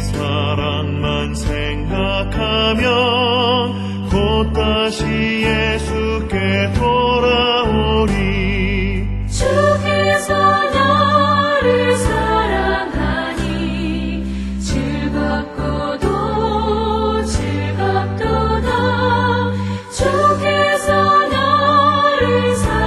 사랑만 생각하면 곧 다시 예수께 돌아오리. 주께서 너를 사랑하니 즐겁고도 즐겁도다. 주께서 너를 사랑하니